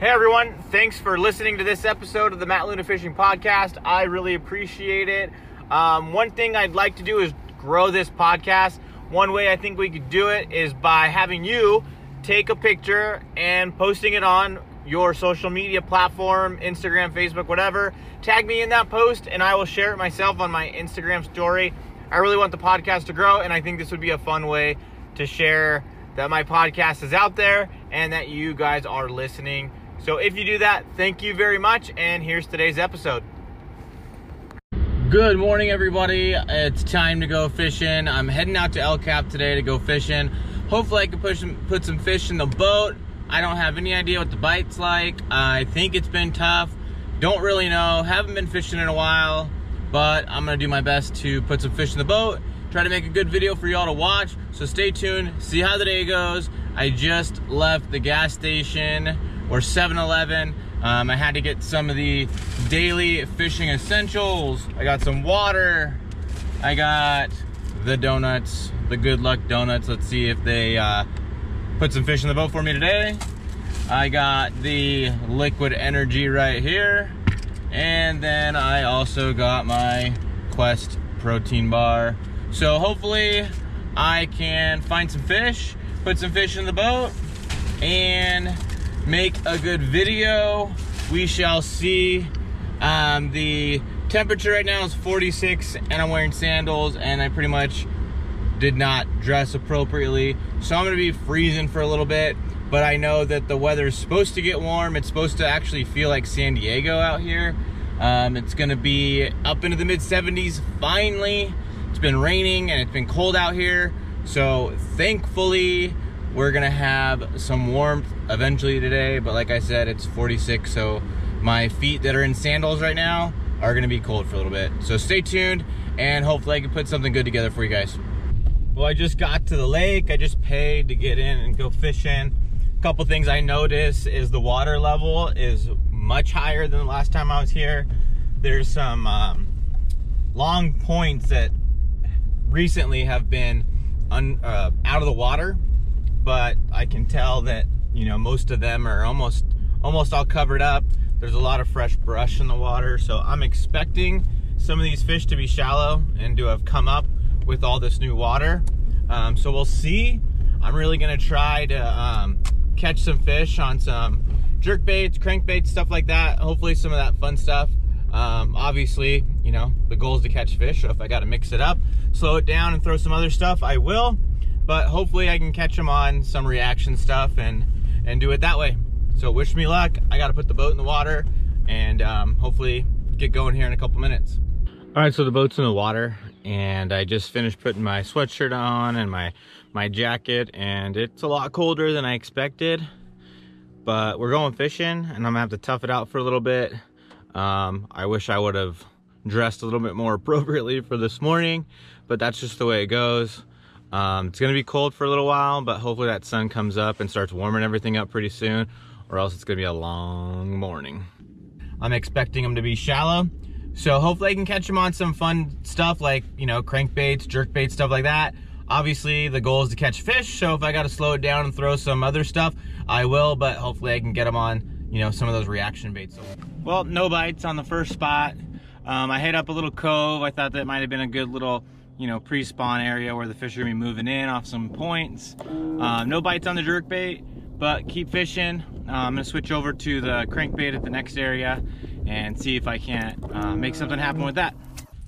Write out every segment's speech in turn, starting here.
Hey everyone, thanks for listening to this episode of the Matt Luna Fishing Podcast. I really appreciate it. Um, one thing I'd like to do is grow this podcast. One way I think we could do it is by having you take a picture and posting it on your social media platform Instagram, Facebook, whatever. Tag me in that post and I will share it myself on my Instagram story. I really want the podcast to grow, and I think this would be a fun way to share that my podcast is out there and that you guys are listening so if you do that, thank you very much. And here's today's episode. Good morning, everybody. It's time to go fishing. I'm heading out to El Cap today to go fishing. Hopefully, I can push put some fish in the boat. I don't have any idea what the bite's like. I think it's been tough. Don't really know. Haven't been fishing in a while, but I'm gonna do my best to put some fish in the boat. Try to make a good video for y'all to watch. So stay tuned. See how the day goes. I just left the gas station or 7-Eleven. Um, I had to get some of the daily fishing essentials. I got some water. I got the donuts, the good luck donuts. Let's see if they uh, put some fish in the boat for me today. I got the liquid energy right here. And then I also got my Quest protein bar. So hopefully I can find some fish, put some fish in the boat, and make a good video. We shall see. Um, the temperature right now is 46 and I'm wearing sandals and I pretty much did not dress appropriately. So I'm gonna be freezing for a little bit, but I know that the weather is supposed to get warm. It's supposed to actually feel like San Diego out here. Um, it's gonna be up into the mid 70s finally. It's been raining and it's been cold out here. So thankfully, we're gonna have some warmth eventually today, but like I said, it's 46, so my feet that are in sandals right now are gonna be cold for a little bit. So stay tuned, and hopefully I can put something good together for you guys. Well, I just got to the lake. I just paid to get in and go fishing. A couple things I noticed is the water level is much higher than the last time I was here. There's some um, long points that recently have been un, uh, out of the water but I can tell that, you know, most of them are almost almost all covered up. There's a lot of fresh brush in the water, so I'm expecting some of these fish to be shallow and to have come up with all this new water. Um, so we'll see. I'm really gonna try to um, catch some fish on some jerk baits, crankbaits, stuff like that. Hopefully some of that fun stuff. Um, obviously, you know, the goal is to catch fish, so if I gotta mix it up, slow it down and throw some other stuff, I will but hopefully I can catch them on some reaction stuff and and do it that way. So wish me luck. I got to put the boat in the water and um, hopefully get going here in a couple minutes. All right, so the boat's in the water and I just finished putting my sweatshirt on and my my jacket and it's a lot colder than I expected. But we're going fishing and I'm gonna have to tough it out for a little bit. Um, I wish I would have dressed a little bit more appropriately for this morning, but that's just the way it goes. Um, it's gonna be cold for a little while, but hopefully that sun comes up and starts warming everything up pretty soon, or else it's gonna be a long morning. I'm expecting them to be shallow, so hopefully I can catch them on some fun stuff like, you know, crankbaits, jerkbaits, stuff like that. Obviously, the goal is to catch fish, so if I gotta slow it down and throw some other stuff, I will, but hopefully I can get them on, you know, some of those reaction baits. Well, no bites on the first spot. Um, I hit up a little cove. I thought that might have been a good little you know, pre-spawn area where the fish are gonna be moving in off some points. Um, no bites on the jerk bait, but keep fishing. Uh, I'm gonna switch over to the crankbait at the next area and see if I can't uh, make something happen with that.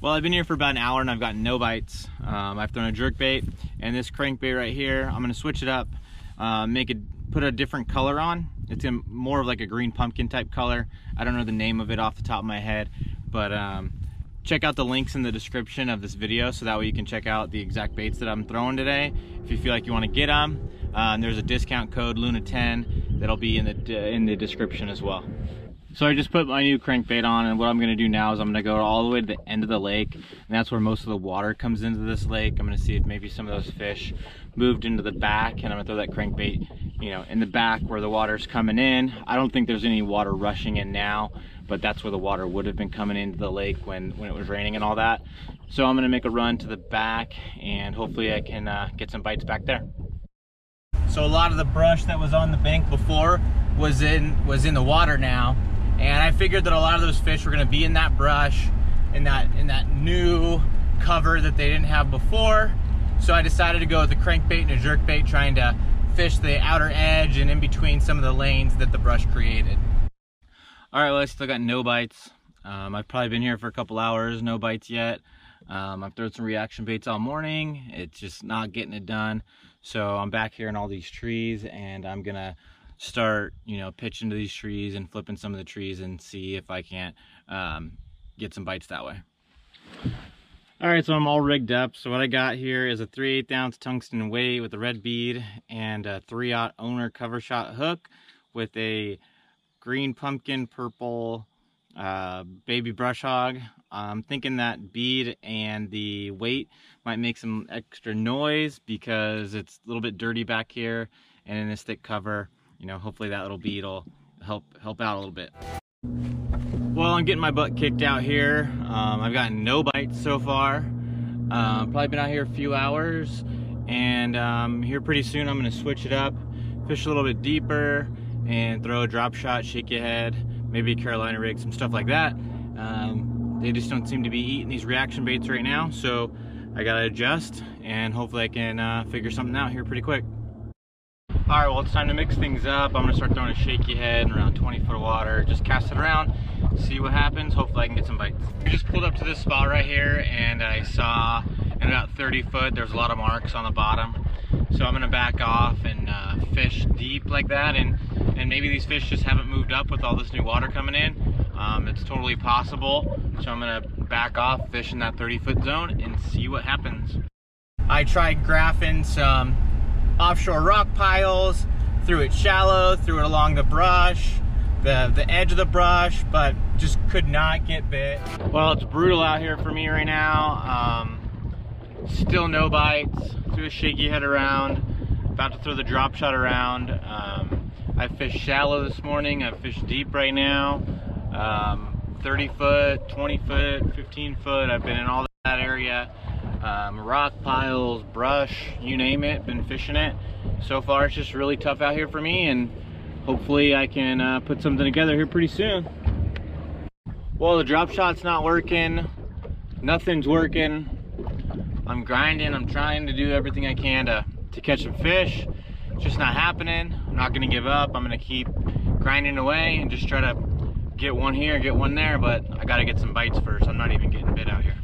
Well, I've been here for about an hour and I've gotten no bites. Um, I've thrown a jerk bait and this crankbait right here, I'm gonna switch it up, uh, make it, put a different color on. It's in more of like a green pumpkin type color. I don't know the name of it off the top of my head, but um, check out the links in the description of this video so that way you can check out the exact baits that I'm throwing today if you feel like you want to get them. Uh, there's a discount code Luna10 that'll be in the in the description as well. So I just put my new crankbait on and what I'm gonna do now is I'm gonna go all the way to the end of the lake and that's where most of the water comes into this lake. I'm gonna see if maybe some of those fish moved into the back and I'm gonna throw that crankbait, you know, in the back where the water's coming in. I don't think there's any water rushing in now, but that's where the water would have been coming into the lake when, when it was raining and all that. So I'm gonna make a run to the back and hopefully I can uh, get some bites back there. So a lot of the brush that was on the bank before was in was in the water now, and I figured that a lot of those fish were to be in that brush, in that in that new cover that they didn't have before. So I decided to go with a crankbait and a jerkbait, trying to fish the outer edge and in between some of the lanes that the brush created. All right, well, I still got no bites. Um, I've probably been here for a couple hours, no bites yet. Um, I've thrown some reaction baits all morning. It's just not getting it done. So I'm back here in all these trees and I'm gonna start, you know, pitching to these trees and flipping some of the trees and see if I can't um, get some bites that way. All right, so I'm all rigged up. So what I got here is a 3 8 ounce tungsten weight with a red bead and a 3 aught owner cover shot hook with a green pumpkin purple uh, baby brush hog. I'm thinking that bead and the weight might make some extra noise because it's a little bit dirty back here and in this thick cover, you know, hopefully that little bead will help, help out a little bit. Well, I'm getting my butt kicked out here. Um, I've gotten no bites so far. Uh, probably been out here a few hours and um, here pretty soon I'm gonna switch it up, fish a little bit deeper and throw a drop shot, shaky head, maybe Carolina rig, some stuff like that. Um, they just don't seem to be eating these reaction baits right now, so I gotta adjust and hopefully I can uh, figure something out here pretty quick. All right, well, it's time to mix things up. I'm gonna start throwing a shaky head in around 20 foot of water, just cast it around, see what happens. Hopefully I can get some bites. We just pulled up to this spot right here and I saw in about 30 foot, there's a lot of marks on the bottom. So I'm gonna back off and uh, fish deep like that and, and maybe these fish just haven't moved up with all this new water coming in. Um, it's totally possible. So I'm gonna back off, fish in that 30 foot zone and see what happens. I tried graphing some offshore rock piles, threw it shallow, threw it along the brush, the, the edge of the brush, but just could not get bit. Well, it's brutal out here for me right now. Um, still no bites, threw a shaky head around, about to throw the drop shot around. Um, I fished shallow this morning, I fished deep right now. Um, 30 foot, 20 foot, 15 foot, I've been in all that area. Um, rock piles, brush, you name it, been fishing it. So far it's just really tough out here for me and hopefully I can uh, put something together here pretty soon. Well, the drop shot's not working. Nothing's working. I'm grinding. I'm trying to do everything I can to, to catch some fish. Just not happening. I'm not to give up. I'm to keep grinding away and just try to get one here, get one there, but I got to get some bites first. I'm not even getting bit out here.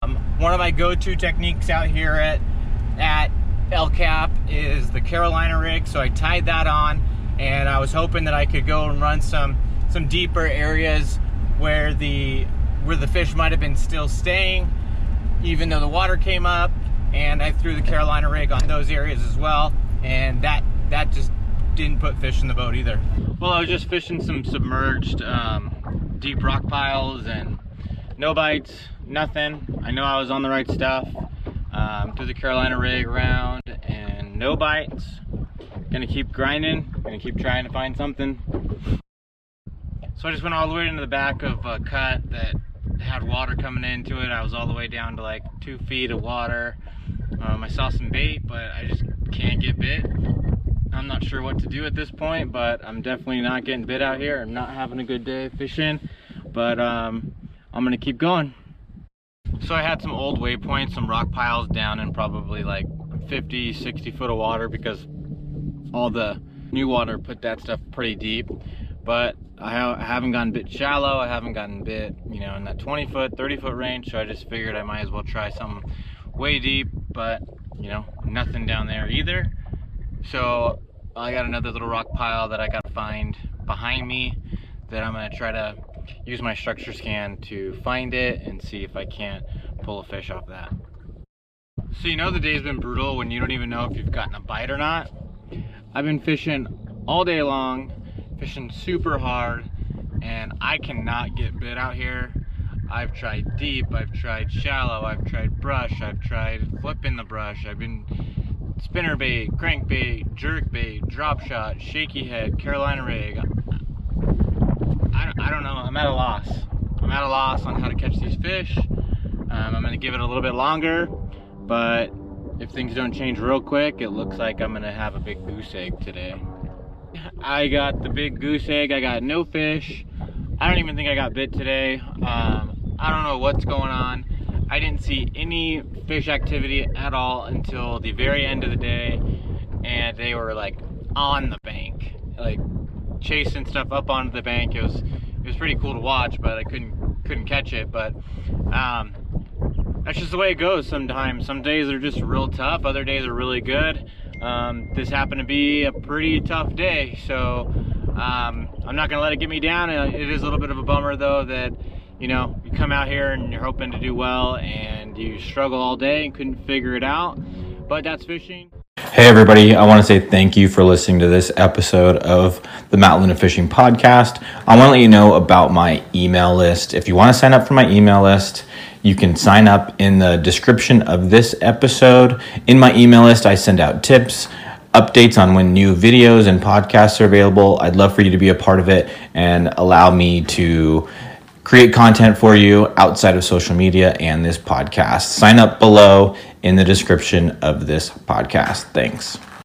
Um, one of my go-to techniques out here at, at El Cap is the Carolina rig. So I tied that on and I was hoping that I could go and run some some deeper areas where the where the fish might have been still staying even though the water came up and I threw the Carolina rig on those areas as well and that that just didn't put fish in the boat either. Well I was just fishing some submerged um, deep rock piles and no bites, nothing. I know I was on the right stuff. Um, threw the Carolina rig around and no bites. Gonna keep grinding, gonna keep trying to find something. So I just went all the way into the back of a cut that had water coming into it. I was all the way down to like two feet of water. Um, I saw some bait, but I just can't get bit. I'm not sure what to do at this point, but I'm definitely not getting bit out here. I'm not having a good day fishing, but um, I'm gonna keep going. So I had some old waypoints, some rock piles down in probably like 50, 60 foot of water because all the new water put that stuff pretty deep but I, ha I, haven't gotten bit shallow I haven't gotten bit you know in that 20 foot 30 foot range so I just figured I might as well try something way deep but you know nothing down there either so I got another little rock pile that I got to find behind me that I'm gonna try to use my structure scan to find it and see if I can't pull a fish off that. So you know the day's been brutal when you don't even know if you've gotten a bite or not. I've been fishing all day long, fishing super hard, and I cannot get bit out here. I've tried deep, I've tried shallow, I've tried brush, I've tried flipping the brush, I've been spinner bait, crankbait, jerk bait, drop shot, shaky head, Carolina rig. I, I don't know, I'm at a loss. I'm at a loss on how to catch these fish. Um, I'm gonna give it a little bit longer, but if things don't change real quick, it looks like I'm gonna have a big goose egg today. I got the big goose egg. I got no fish. I don't even think I got bit today. Um, I don't know what's going on. I didn't see any fish activity at all until the very end of the day, and they were like on the bank, like chasing stuff up onto the bank. It was it was pretty cool to watch, but I couldn't couldn't catch it. But um, that's just the way it goes sometimes. Some days are just real tough, other days are really good. Um, this happened to be a pretty tough day, so um, I'm not gonna let it get me down. It is a little bit of a bummer though that you know, you come out here and you're hoping to do well and you struggle all day and couldn't figure it out. But that's fishing. Hey, everybody. I want to say thank you for listening to this episode of the Matt Luna Fishing Podcast. I want to let you know about my email list. If you want to sign up for my email list, you can sign up in the description of this episode. In my email list, I send out tips, updates on when new videos and podcasts are available. I'd love for you to be a part of it and allow me to create content for you outside of social media and this podcast. Sign up below in the description of this podcast. Thanks.